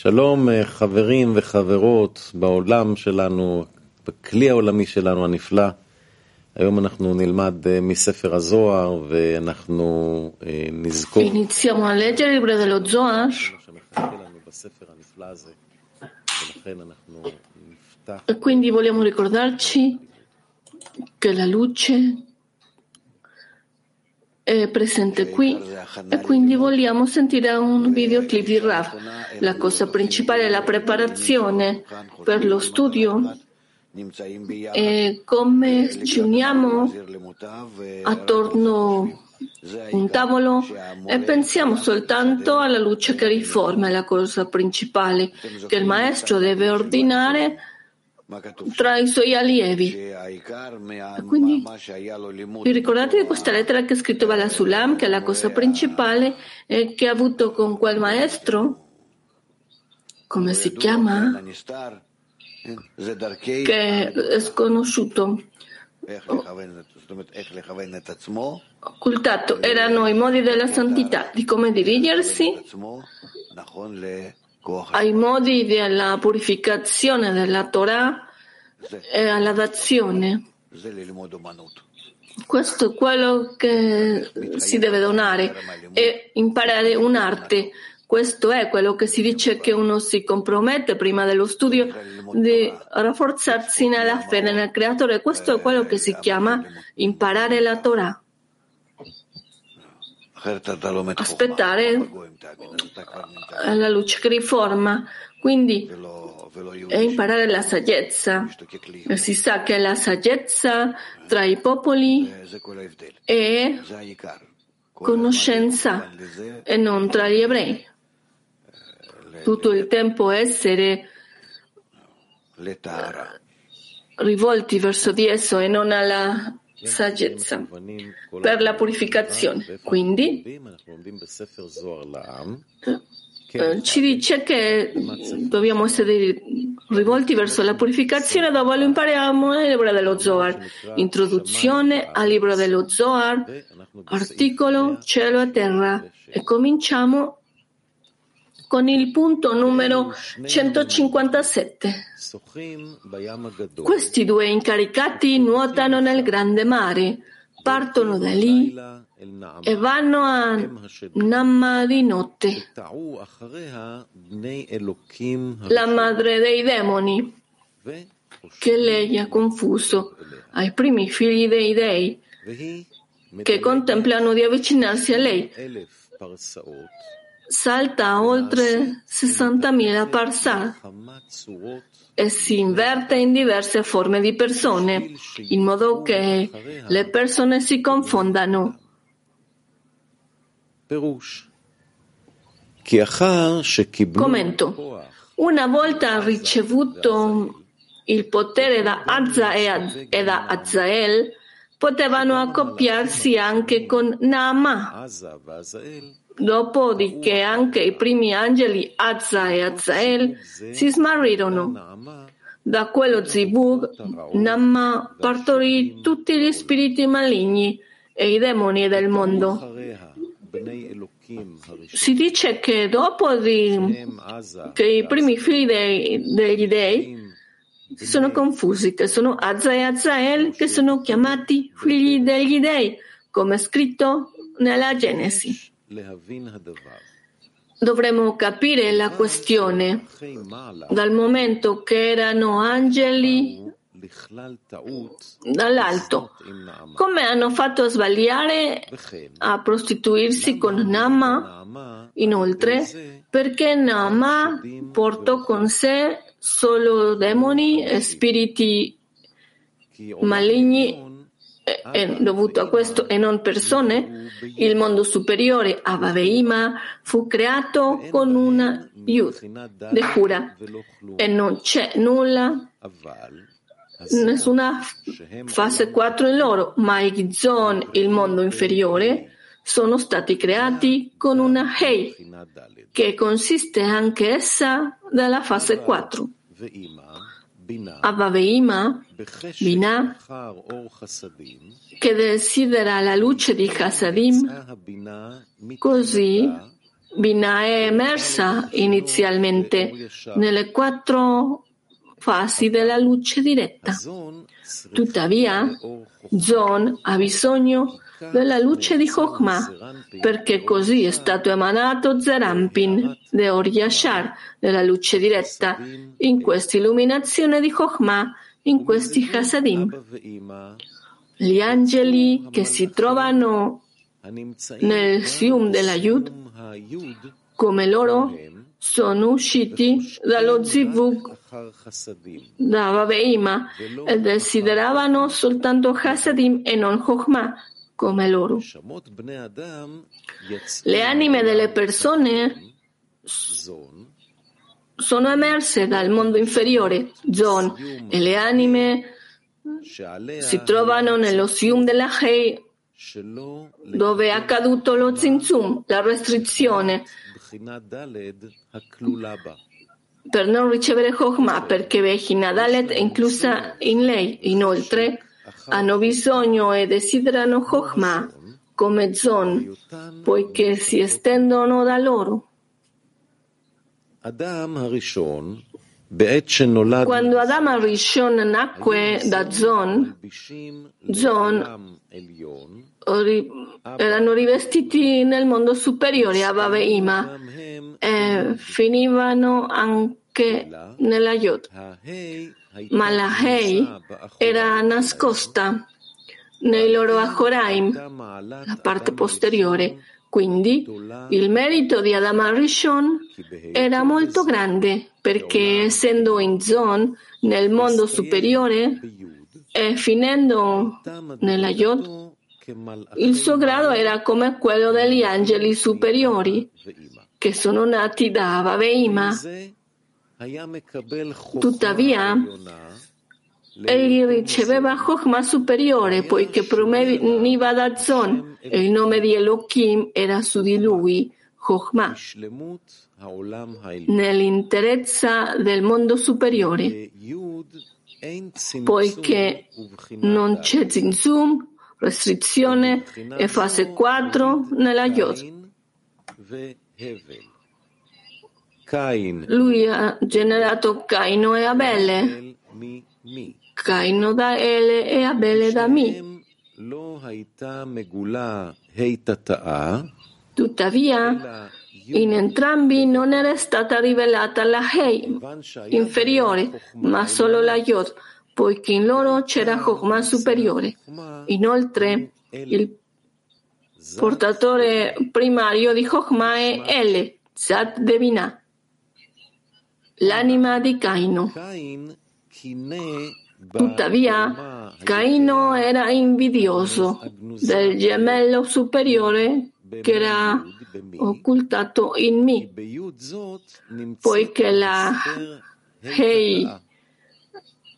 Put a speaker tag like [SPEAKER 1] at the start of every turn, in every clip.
[SPEAKER 1] שלום חברים וחברות בעולם שלנו, בכלי העולמי שלנו הנפלא. היום אנחנו נלמד מספר הזוהר ואנחנו נזכור
[SPEAKER 2] Iniziamo a leggere il libro dello Zohar.
[SPEAKER 1] אנחנו נפתח.
[SPEAKER 2] E quindi vogliamo ricordarci che la luce è presente qui e quindi vogliamo sentire un videoclip di Rav. La cosa principale è la preparazione per lo studio e come ci uniamo attorno a un tavolo e pensiamo soltanto alla luce che riforma, la cosa principale che il maestro deve ordinare tra i suoi allievi. Quindi vi ricordate di questa lettera che ha scritto Bala Sulam, che la cosa principale è che ha avuto con quel maestro? Come si chiama? Che è sconosciuto, occultato. Erano i modi della santità, di come dirigersi ai modi della purificazione della Torah e alla dazione. Questo è quello che si deve donare e imparare un'arte. Questo è quello che si dice che uno si compromette prima dello studio di rafforzarsi nella fede nel Creatore. Questo è quello che si chiama imparare la Torah aspettare la luce che riforma, quindi è imparare la saggezza. Si sa che la saggezza tra i popoli è conoscenza e non tra gli ebrei. Tutto il tempo essere rivolti verso di esso e non alla saggezza per la purificazione. Quindi eh, ci dice che dobbiamo essere rivolti verso la purificazione dove lo impariamo nel libro dello Zohar. Introduzione al libro dello Zohar, articolo cielo e terra. E cominciamo con il punto numero 157. Questi due incaricati nuotano nel grande mare, partono da lì e vanno a Namma di notte, la madre dei demoni, che lei ha confuso ai primi figli dei dei, che contemplano di avvicinarsi a lei. salta oltre 60.000 parsar e si inverte in diverse forme di persone, in modo che le persone si confondano. Commento. Una volta ricevuto il potere da Azza e da Azael, potevano accoppiarsi anche con Naama. Dopodiché anche i primi angeli Azza e Azael si smarrirono. Da quello zibug, Namma partorì tutti gli spiriti maligni e i demoni del mondo. Si dice che dopo di, che i primi figli dei, degli dei sono confusi, che sono Azza e Azael, che sono chiamati figli degli dei, come scritto nella Genesi. Dovremmo capire la questione. dal momento che erano angeli dall'alto. Come hanno fatto a sbagliare a prostituirsi con Nama? Inoltre, perché Nama portò con sé solo demoni e spiriti maligni e dovuto a questo e non persone, il mondo superiore Avaveima fu creato con una Yud, Dehura, e non c'è nulla, nessuna fase 4 in loro, ma i Gizon, il mondo inferiore, sono stati creati con una Hei, che consiste anche essa dalla fase 4. Avaveima, Binah, che desidera la luce di Chassadim, così Binah è emersa inizialmente nelle quattro fasi della luce diretta. Tuttavia, Zon ha bisogno della luce di Chokhmah, perché così è stato emanato Zerampin, Deor Yashar, della luce diretta, in questa illuminazione di Chokhmah, in questi Hasadim. Gli angeli che si trovano nel Sium della Yud, come loro, sono usciti dallo Zivug da Vaveima e desideravano soltanto Hasadim e non Chokhmah, come loro. Le anime delle persone sono emerse dal mondo inferiore, Zon, e le anime si trovano nello Sium della Hei, dove è accaduto lo Zinzum, la restrizione, per non ricevere Chokhmah, perché Vehina Dalet è inclusa in lei. Inoltre, hanno bisogno e desiderano Chokhmah come Zon, poiché si estendono da loro. Quando Adam Arishon nacque da Zon, Zon erano rivestiti nel mondo superiore a Baveima e finivano anche nella Yod. Ma la Hei era nascosta nei loro Achoraim, la parte posteriore. Quindi il merito di Adam Rishon era molto grande perché essendo in Zon nel mondo superiore e finendo nella Yod, il suo grado era come quello degli angeli superiori che sono nati da Avaveima. Tuttavia, egli riceveva Chokhmah superiore poiché proveniva da Zon e il nome di Elohim era su di lui, Chokhmah, nell'interezza del mondo superiore, poiché non c'è Zinzum, restrizione e fase 4 nella Yod. Lui ha generato Caino e Abele, Caino da Ele e Abele da Mi. Tuttavia, in entrambi non era stata rivelata la Hei inferiore, ma solo la Yod, poiché in loro c'era Chokhmah superiore. Inoltre, il portatore primario di Chokhmah è Ele, Zat Devinah, l'anima di Caino. Tuttavia, Caino era invidioso del gemello superiore che era occultato in me, poiché la Hei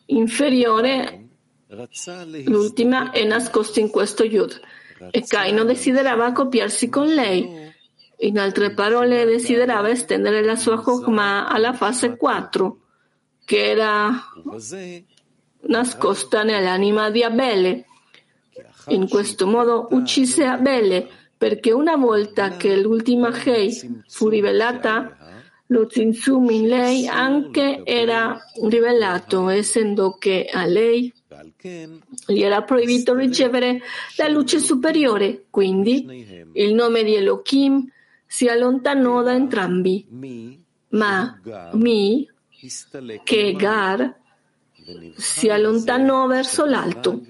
[SPEAKER 2] inferiore, l'ultima, è nascosta in questo Yud e Caino desiderava copiarsi con lei. In altre parole, desiderava estendere la sua Chokmah alla fase 4, che era nascosta nell'anima di Abele. In questo modo uccise Abele, perché una volta che l'ultima Hei fu rivelata, lo Zinzum in lei anche era rivelato, essendo che a lei gli era proibito ricevere la luce superiore. Quindi il nome di Elohim si allontanò da entrambi. Ma Mi, che Gar, si allontanò verso l'alto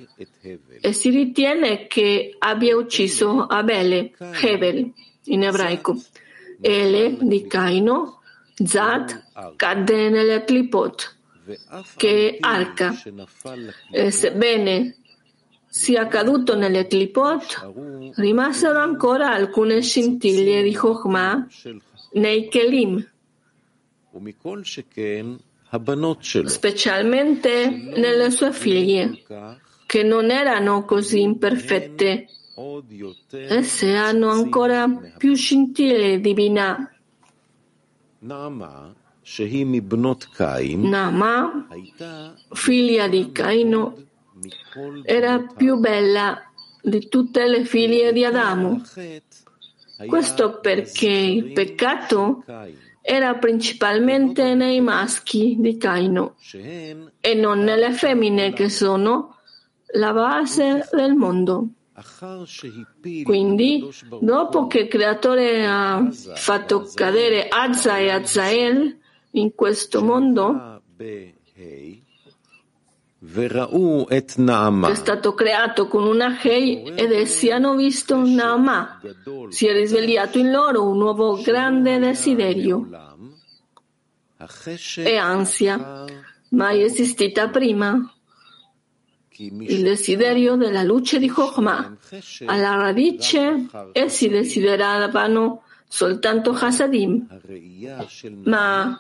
[SPEAKER 2] e si ritiene che abbia ucciso Abele, Hevel in ebraico. Ele di Caino, Zad cadde nelle clipot, che arca. E sebbene sia caduto nelle clipot, rimasero ancora alcune scintille di Chokhmah nei Kelim, specialmente nelle sue figlie, che non erano così imperfette. Esse hanno ancora più scintille di Binah. Nama, figlia di Caino, era più bella di tutte le figlie di Adamo. Questo perché il peccato era principalmente nei maschi di Caino e non nelle femmine che sono la base del mondo. Quindi, dopo che il creatore ha fatto cadere Azza e Azzael in questo mondo, è stato creato con una Hei ed essi hanno visto Naama. Si è risvegliato in loro un nuovo grande desiderio. E ansia. Mai esistita prima. Il desiderio della luce di Chokhmah. Alla radice essi desideravano soltanto Hasadim, ma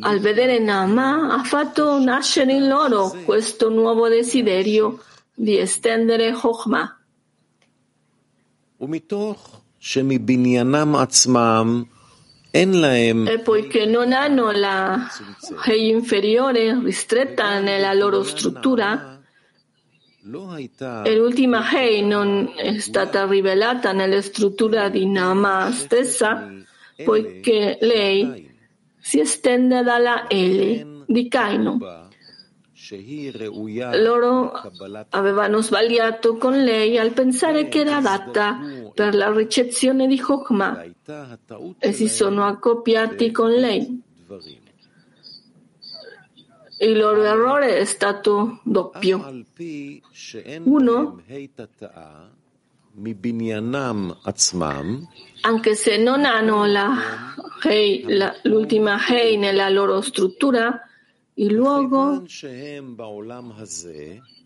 [SPEAKER 2] al vedere Nama ha fatto nascere in loro questo nuovo desiderio di estendere Chokhmah. E poiché non hanno la Hei inferiore ristretta nella loro struttura, e l'ultima Hei non è stata rivelata nella struttura di Nama stessa, poiché lei si estende dalla Eli di Kaino. Loro avevano sbagliato con lei al pensare che era adatta per la ricezione di Chokmah e si sono accoppiati con lei. Il loro errore è stato doppio. Uno, anche se non hanno la hei, la, l'ultima Hei nella loro struttura, il luogo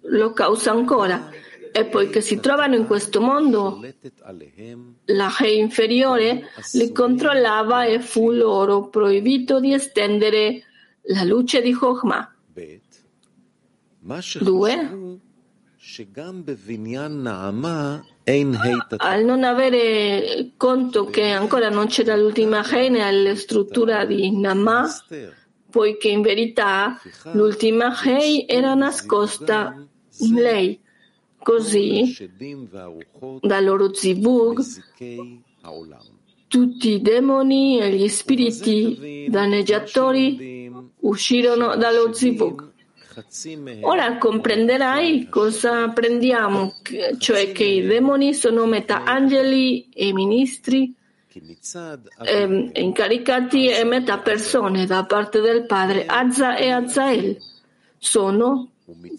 [SPEAKER 2] lo causa ancora e poiché si trovano in questo mondo, la Hei inferiore li controllava e fu loro proibito di estendere la luce di Chokhmah. 2. Al non avere conto che ancora non c'era l'ultima Hei nella struttura di Nama, poiché in verità l'ultima Hei era nascosta in lei. Così, dal loro zivug, tutti i demoni e gli spiriti danneggiatori uscirono dallo zivug. Ora comprenderai cosa apprendiamo, cioè che i demoni sono metà angeli e ministri eh, incaricati e metà persone da parte del padre Azza e Azzael. Sono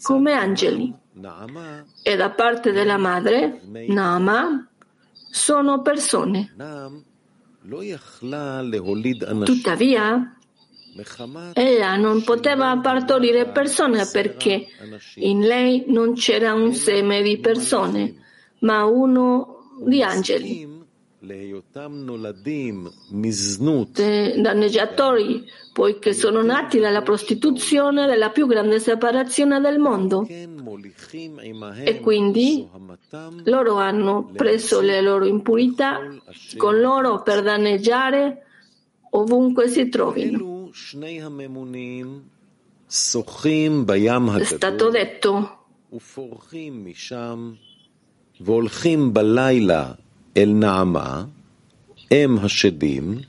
[SPEAKER 2] come angeli. E da parte della madre, Nama, sono persone. Tuttavia, ella non poteva partorire persone perché in lei non c'era un seme di persone, ma uno di angeli danneggiatori, poiché sono nati dalla prostituzione della più grande separazione del mondo. E quindi loro hanno preso le loro impurità con loro per danneggiare ovunque si trovino. È stato detto
[SPEAKER 1] El Naama, Em Hashedim,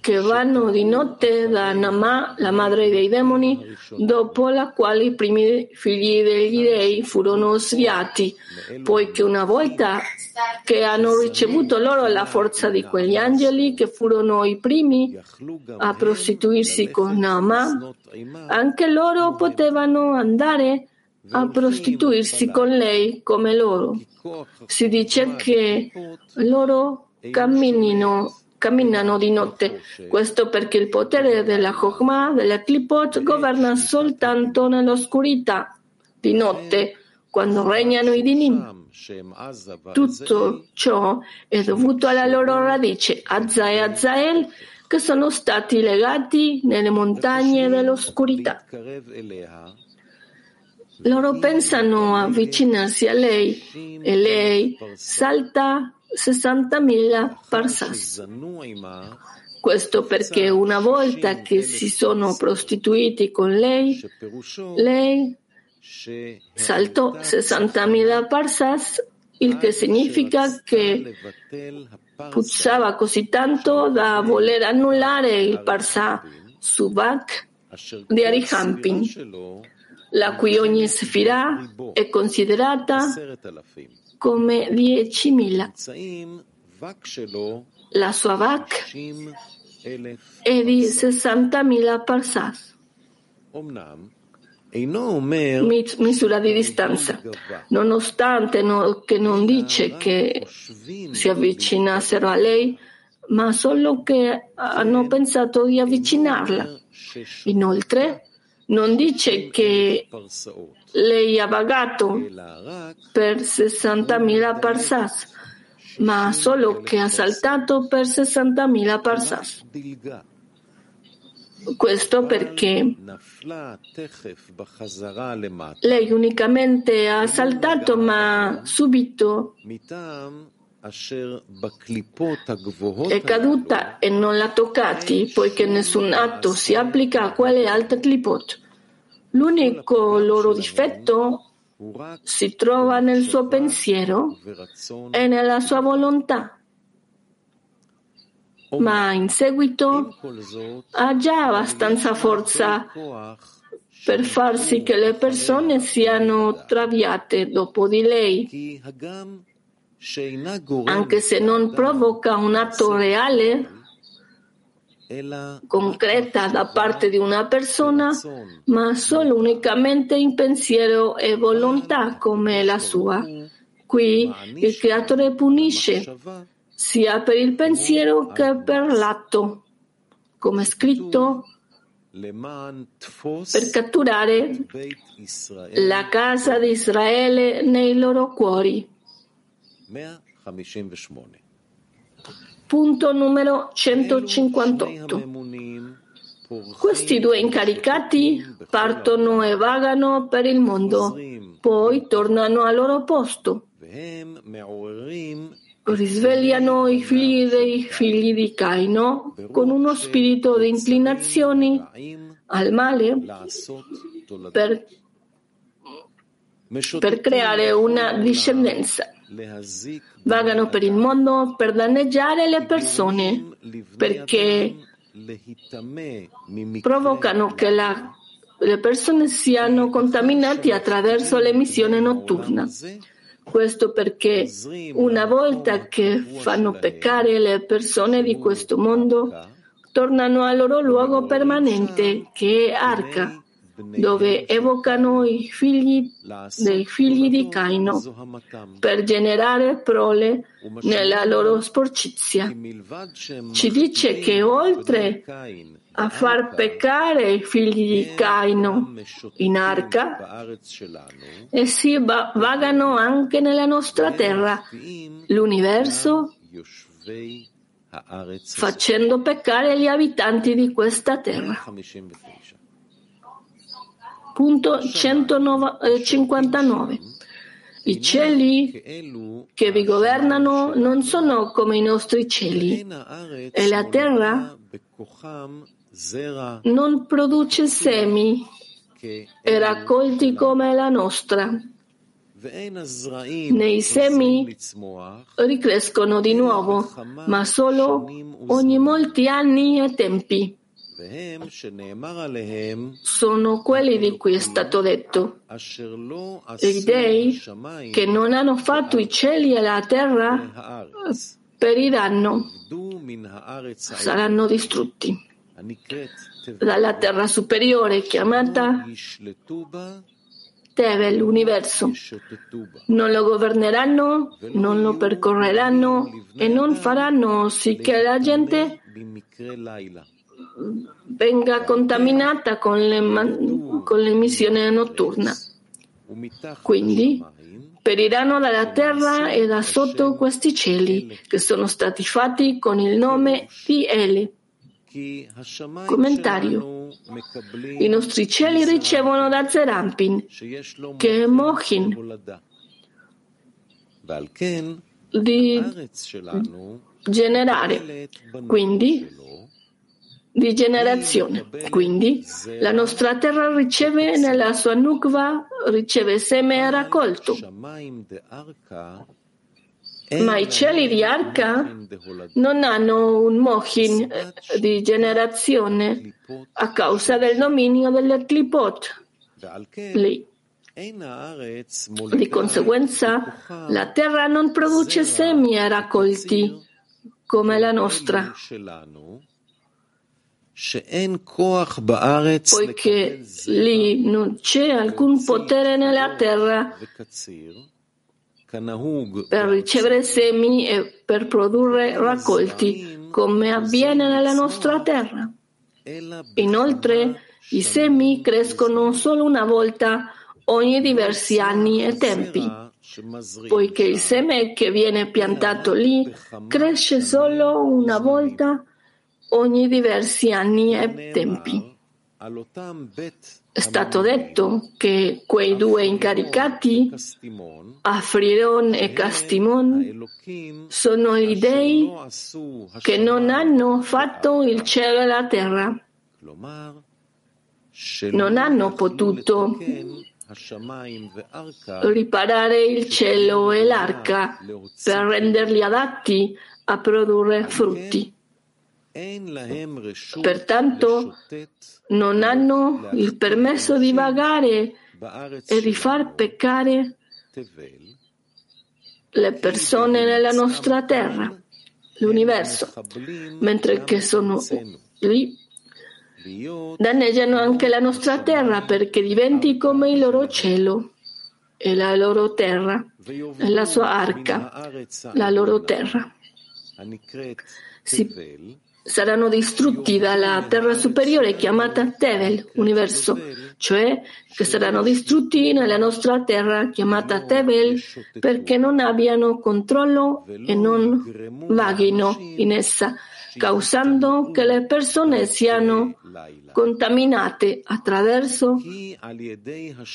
[SPEAKER 2] che vanno di notte da Nama, la madre dei demoni, dopo la quale i primi figli degli dei furono sviati, poiché una volta che hanno ricevuto loro la forza di quegli angeli che furono i primi a prostituirsi con Nama, anche loro potevano andare a prostituirsi con lei come loro. Si dice che loro camminino, camminano di notte. Questo perché il potere della Chokhmah, della Klipot, governa soltanto nell'oscurità, di notte, quando regnano i dinim. Tutto ciò è dovuto alla loro radice, Azza e Azzael, che sono stati legati nelle montagne dell'oscurità. Loro pensano avvicinarsi a lei e lei salta 60.000 parsas. Questo perché una volta che si sono prostituiti con lei, lei saltò 60.000 parsas, il che significa che puzzava così tanto da voler annullare il Parsa Subak di Arihampin, la cui ogni sfira è considerata come 10.000. La sua Vak è di 60.000 parsas misura di distanza, nonostante no, che non dice che si avvicinassero a lei, ma solo che hanno pensato di avvicinarla. Inoltre, non dice che lei ha vagato per 60.000 parsas, ma solo che ha saltato per 60.000 parsas. Questo perché lei unicamente ha saltato, ma subito è caduta e non l'ha toccati, poiché nessun atto si applica a quelle alte clipot. L'unico loro difetto si trova nel suo pensiero e nella sua volontà. Ma in seguito ha già abbastanza forza per far sì che le persone siano traviate dopo di lei, anche se non provoca un atto reale, concreta da parte di una persona, ma solo unicamente in pensiero e volontà come la sua. Qui il creatore punisce sia per il pensiero che per l'atto, come scritto, per catturare la casa di Israele nei loro cuori. Punto numero 158. Questi due incaricati partono e vagano per il mondo, poi tornano al loro posto. risvegliano i figli dei figli di Caino con uno spirito di inclinazioni al male per, per creare una discendenza. Vagano per il mondo per danneggiare le persone perché provocano che la, le persone siano contaminate attraverso l'emissione notturna. Questo perché una volta che fanno peccare le persone di questo mondo, tornano al loro luogo permanente che è Arca, dove evocano i figli dei figli di Caino per generare prole nella loro sporcizia. Ci dice che oltre a far peccare i figli di Caino in arca, essi vagano anche nella nostra terra, l'universo, facendo peccare gli abitanti di questa terra. Punto 159. I cieli che vi governano non sono come i nostri cieli e la terra non produce semi e raccolti come la nostra. Nei semi ricrescono di nuovo, ma solo ogni molti anni e tempi. Sono quelli di cui è stato detto. Gli dei che non hanno fatto i cieli e la terra periranno, saranno distrutti. dalla terra superiore chiamata Teve, l'universo. Non lo governeranno, non lo percorreranno e non faranno sì che la gente venga contaminata con, le, con l'emissione notturna. Quindi periranno dalla terra e da sotto questi cieli che sono stati fatti con il nome di Ele. Commentario. I nostri cieli ricevono da Zerampin, che è Mochin, di generare, quindi di generazione. Quindi la nostra terra riceve nella sua nukva, riceve seme raccolto. Ma i cieli di Arca non hanno un mohin di generazione a causa del dominio delle clipot lì. Di conseguenza, la terra non produce semi raccolti come la nostra, poiché lì non c'è alcun potere nella terra per ricevere semi e per produrre raccolti, come avviene nella nostra terra. Inoltre, i semi crescono solo una volta ogni diversi anni e tempi, poiché il seme che viene piantato lì cresce solo una volta ogni diversi anni e tempi. È stato detto che quei due incaricati, Afriron e Castimon, sono gli dei che non hanno fatto il cielo e la terra. Non hanno potuto riparare il cielo e l'arca per renderli adatti a produrre frutti. Pertanto non hanno il permesso di vagare e di far peccare le persone nella nostra terra, l'universo, mentre che sono lì danneggiano anche la nostra terra perché diventi come il loro cielo e la loro terra e la sua arca, la loro terra. Si saranno distrutti dalla terra superiore chiamata Tevel, universo, cioè che saranno distrutti nella nostra terra chiamata Tevel perché non abbiano controllo e non vaghino in essa, causando che le persone siano contaminate attraverso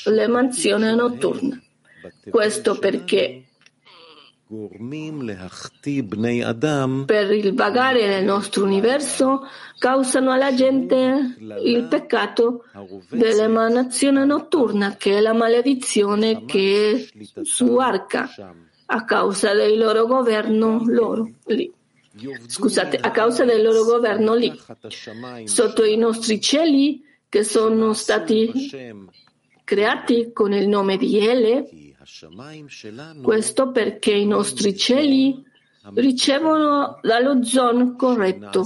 [SPEAKER 2] l'emansione notturna. Questo perché per il vagare nel nostro universo causano alla gente il peccato dell'emanazione notturna, che è la maledizione che è su arca a causa del loro governo loro lì. Scusate, a causa del loro governo lì, sotto i nostri cieli che sono stati creati con il nome di Ele, questo perché i nostri cieli ricevono dallo zon corretto,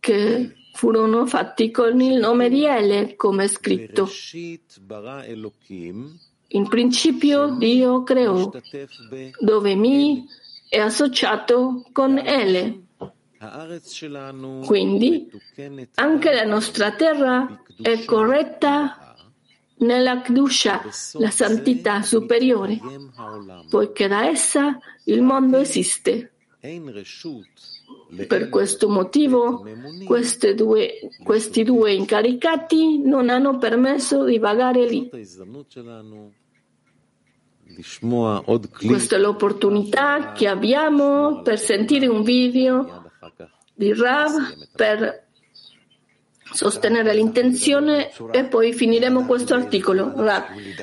[SPEAKER 2] che furono fatti con il nome di Ele, come è scritto. In principio Dio creò, dove mi è associato con Ele. Quindi anche la nostra terra è corretta nella Kdusha, la santità superiore, poiché da essa il mondo esiste. Per questo motivo due, questi due incaricati non hanno permesso di vagare lì. Questa è l'opportunità che abbiamo per sentire un video di Rav per sostenere l'intenzione e poi finiremo questo articolo.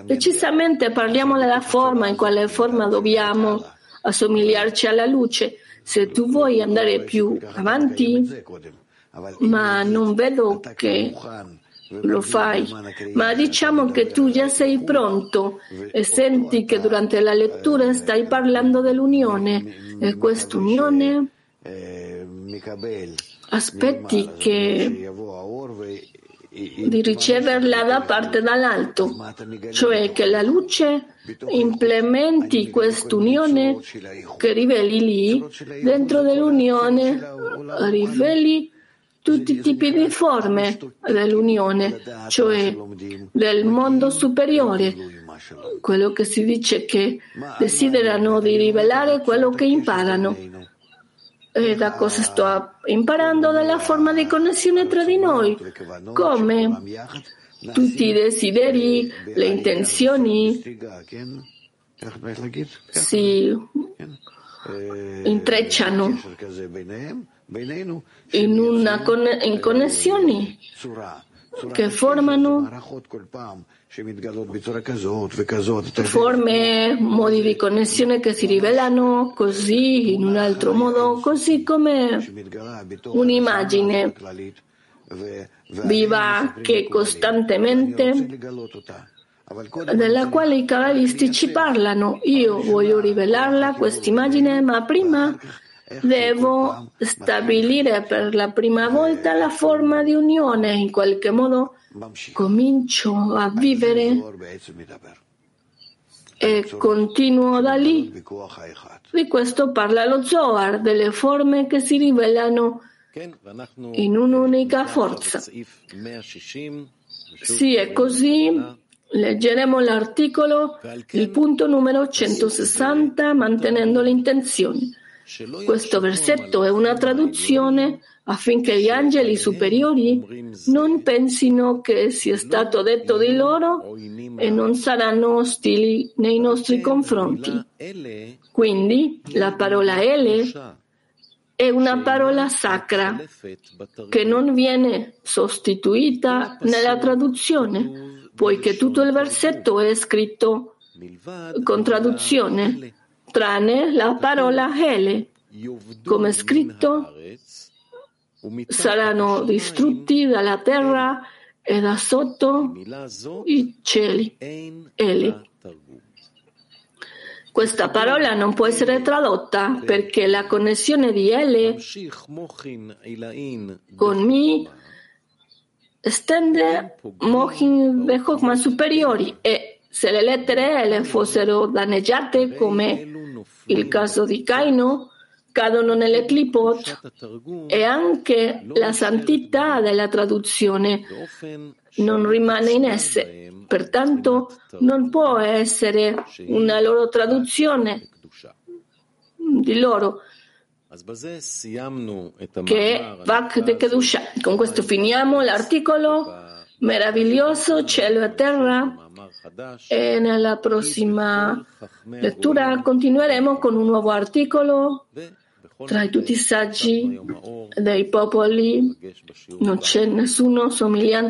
[SPEAKER 2] Precisamente parliamo della forma, in quale forma dobbiamo assomigliarci alla luce. Se tu vuoi andare più avanti, ma non vedo che lo fai, ma diciamo che tu già sei pronto e senti che durante la lettura stai parlando dell'unione e quest'unione aspetti che di riceverla da parte dall'alto, cioè che la luce implementi quest'unione che riveli lì, dentro dell'unione riveli tutti i tipi di forme dell'unione, cioè del mondo superiore, quello che si dice che desiderano di rivelare quello che imparano e da cosa sto imparando dalla forma di connessione tra di noi, come tutti i desideri, le intenzioni. Si intrecciano in, una con- in connessioni che formano forme, modi di connessione che si rivelano così, in un altro modo, così come un'immagine viva che costantemente della quale i cabalisti ci parlano. Io voglio rivelarla, questa immagine, ma prima devo stabilire per la prima volta la forma di unione. In qualche modo comincio a vivere e continuo da lì. Di questo parla lo Zohar, delle forme che si rivelano in un'unica forza. Sì, è così. Leggeremo l'articolo, il punto numero 160, mantenendo l'intenzione. Questo versetto è una traduzione affinché gli angeli superiori non pensino che sia stato detto di loro e non saranno ostili nei nostri confronti. Quindi la parola Ele è una parola sacra che non viene sostituita nella traduzione, poiché tutto il versetto è scritto con traduzione, tranne la parola Ele, come scritto saranno distrutti dalla terra e da sotto i cieli. Eli. Questa parola non può essere tradotta perché la connessione di Ele con Mi estende Mohin Chokma superiori e se le lettere Ele fossero danneggiate come il caso di Caino, cadono nelle clipot e anche la santità della traduzione non rimane in esse. Pertanto non può essere una loro traduzione di loro che Vak de Kedusha. Con questo finiamo l'articolo meraviglioso cielo e terra. E nella prossima lettura continueremo con un nuovo articolo tra tutti i saggi dei popoli. Non c'è nessuno somigliante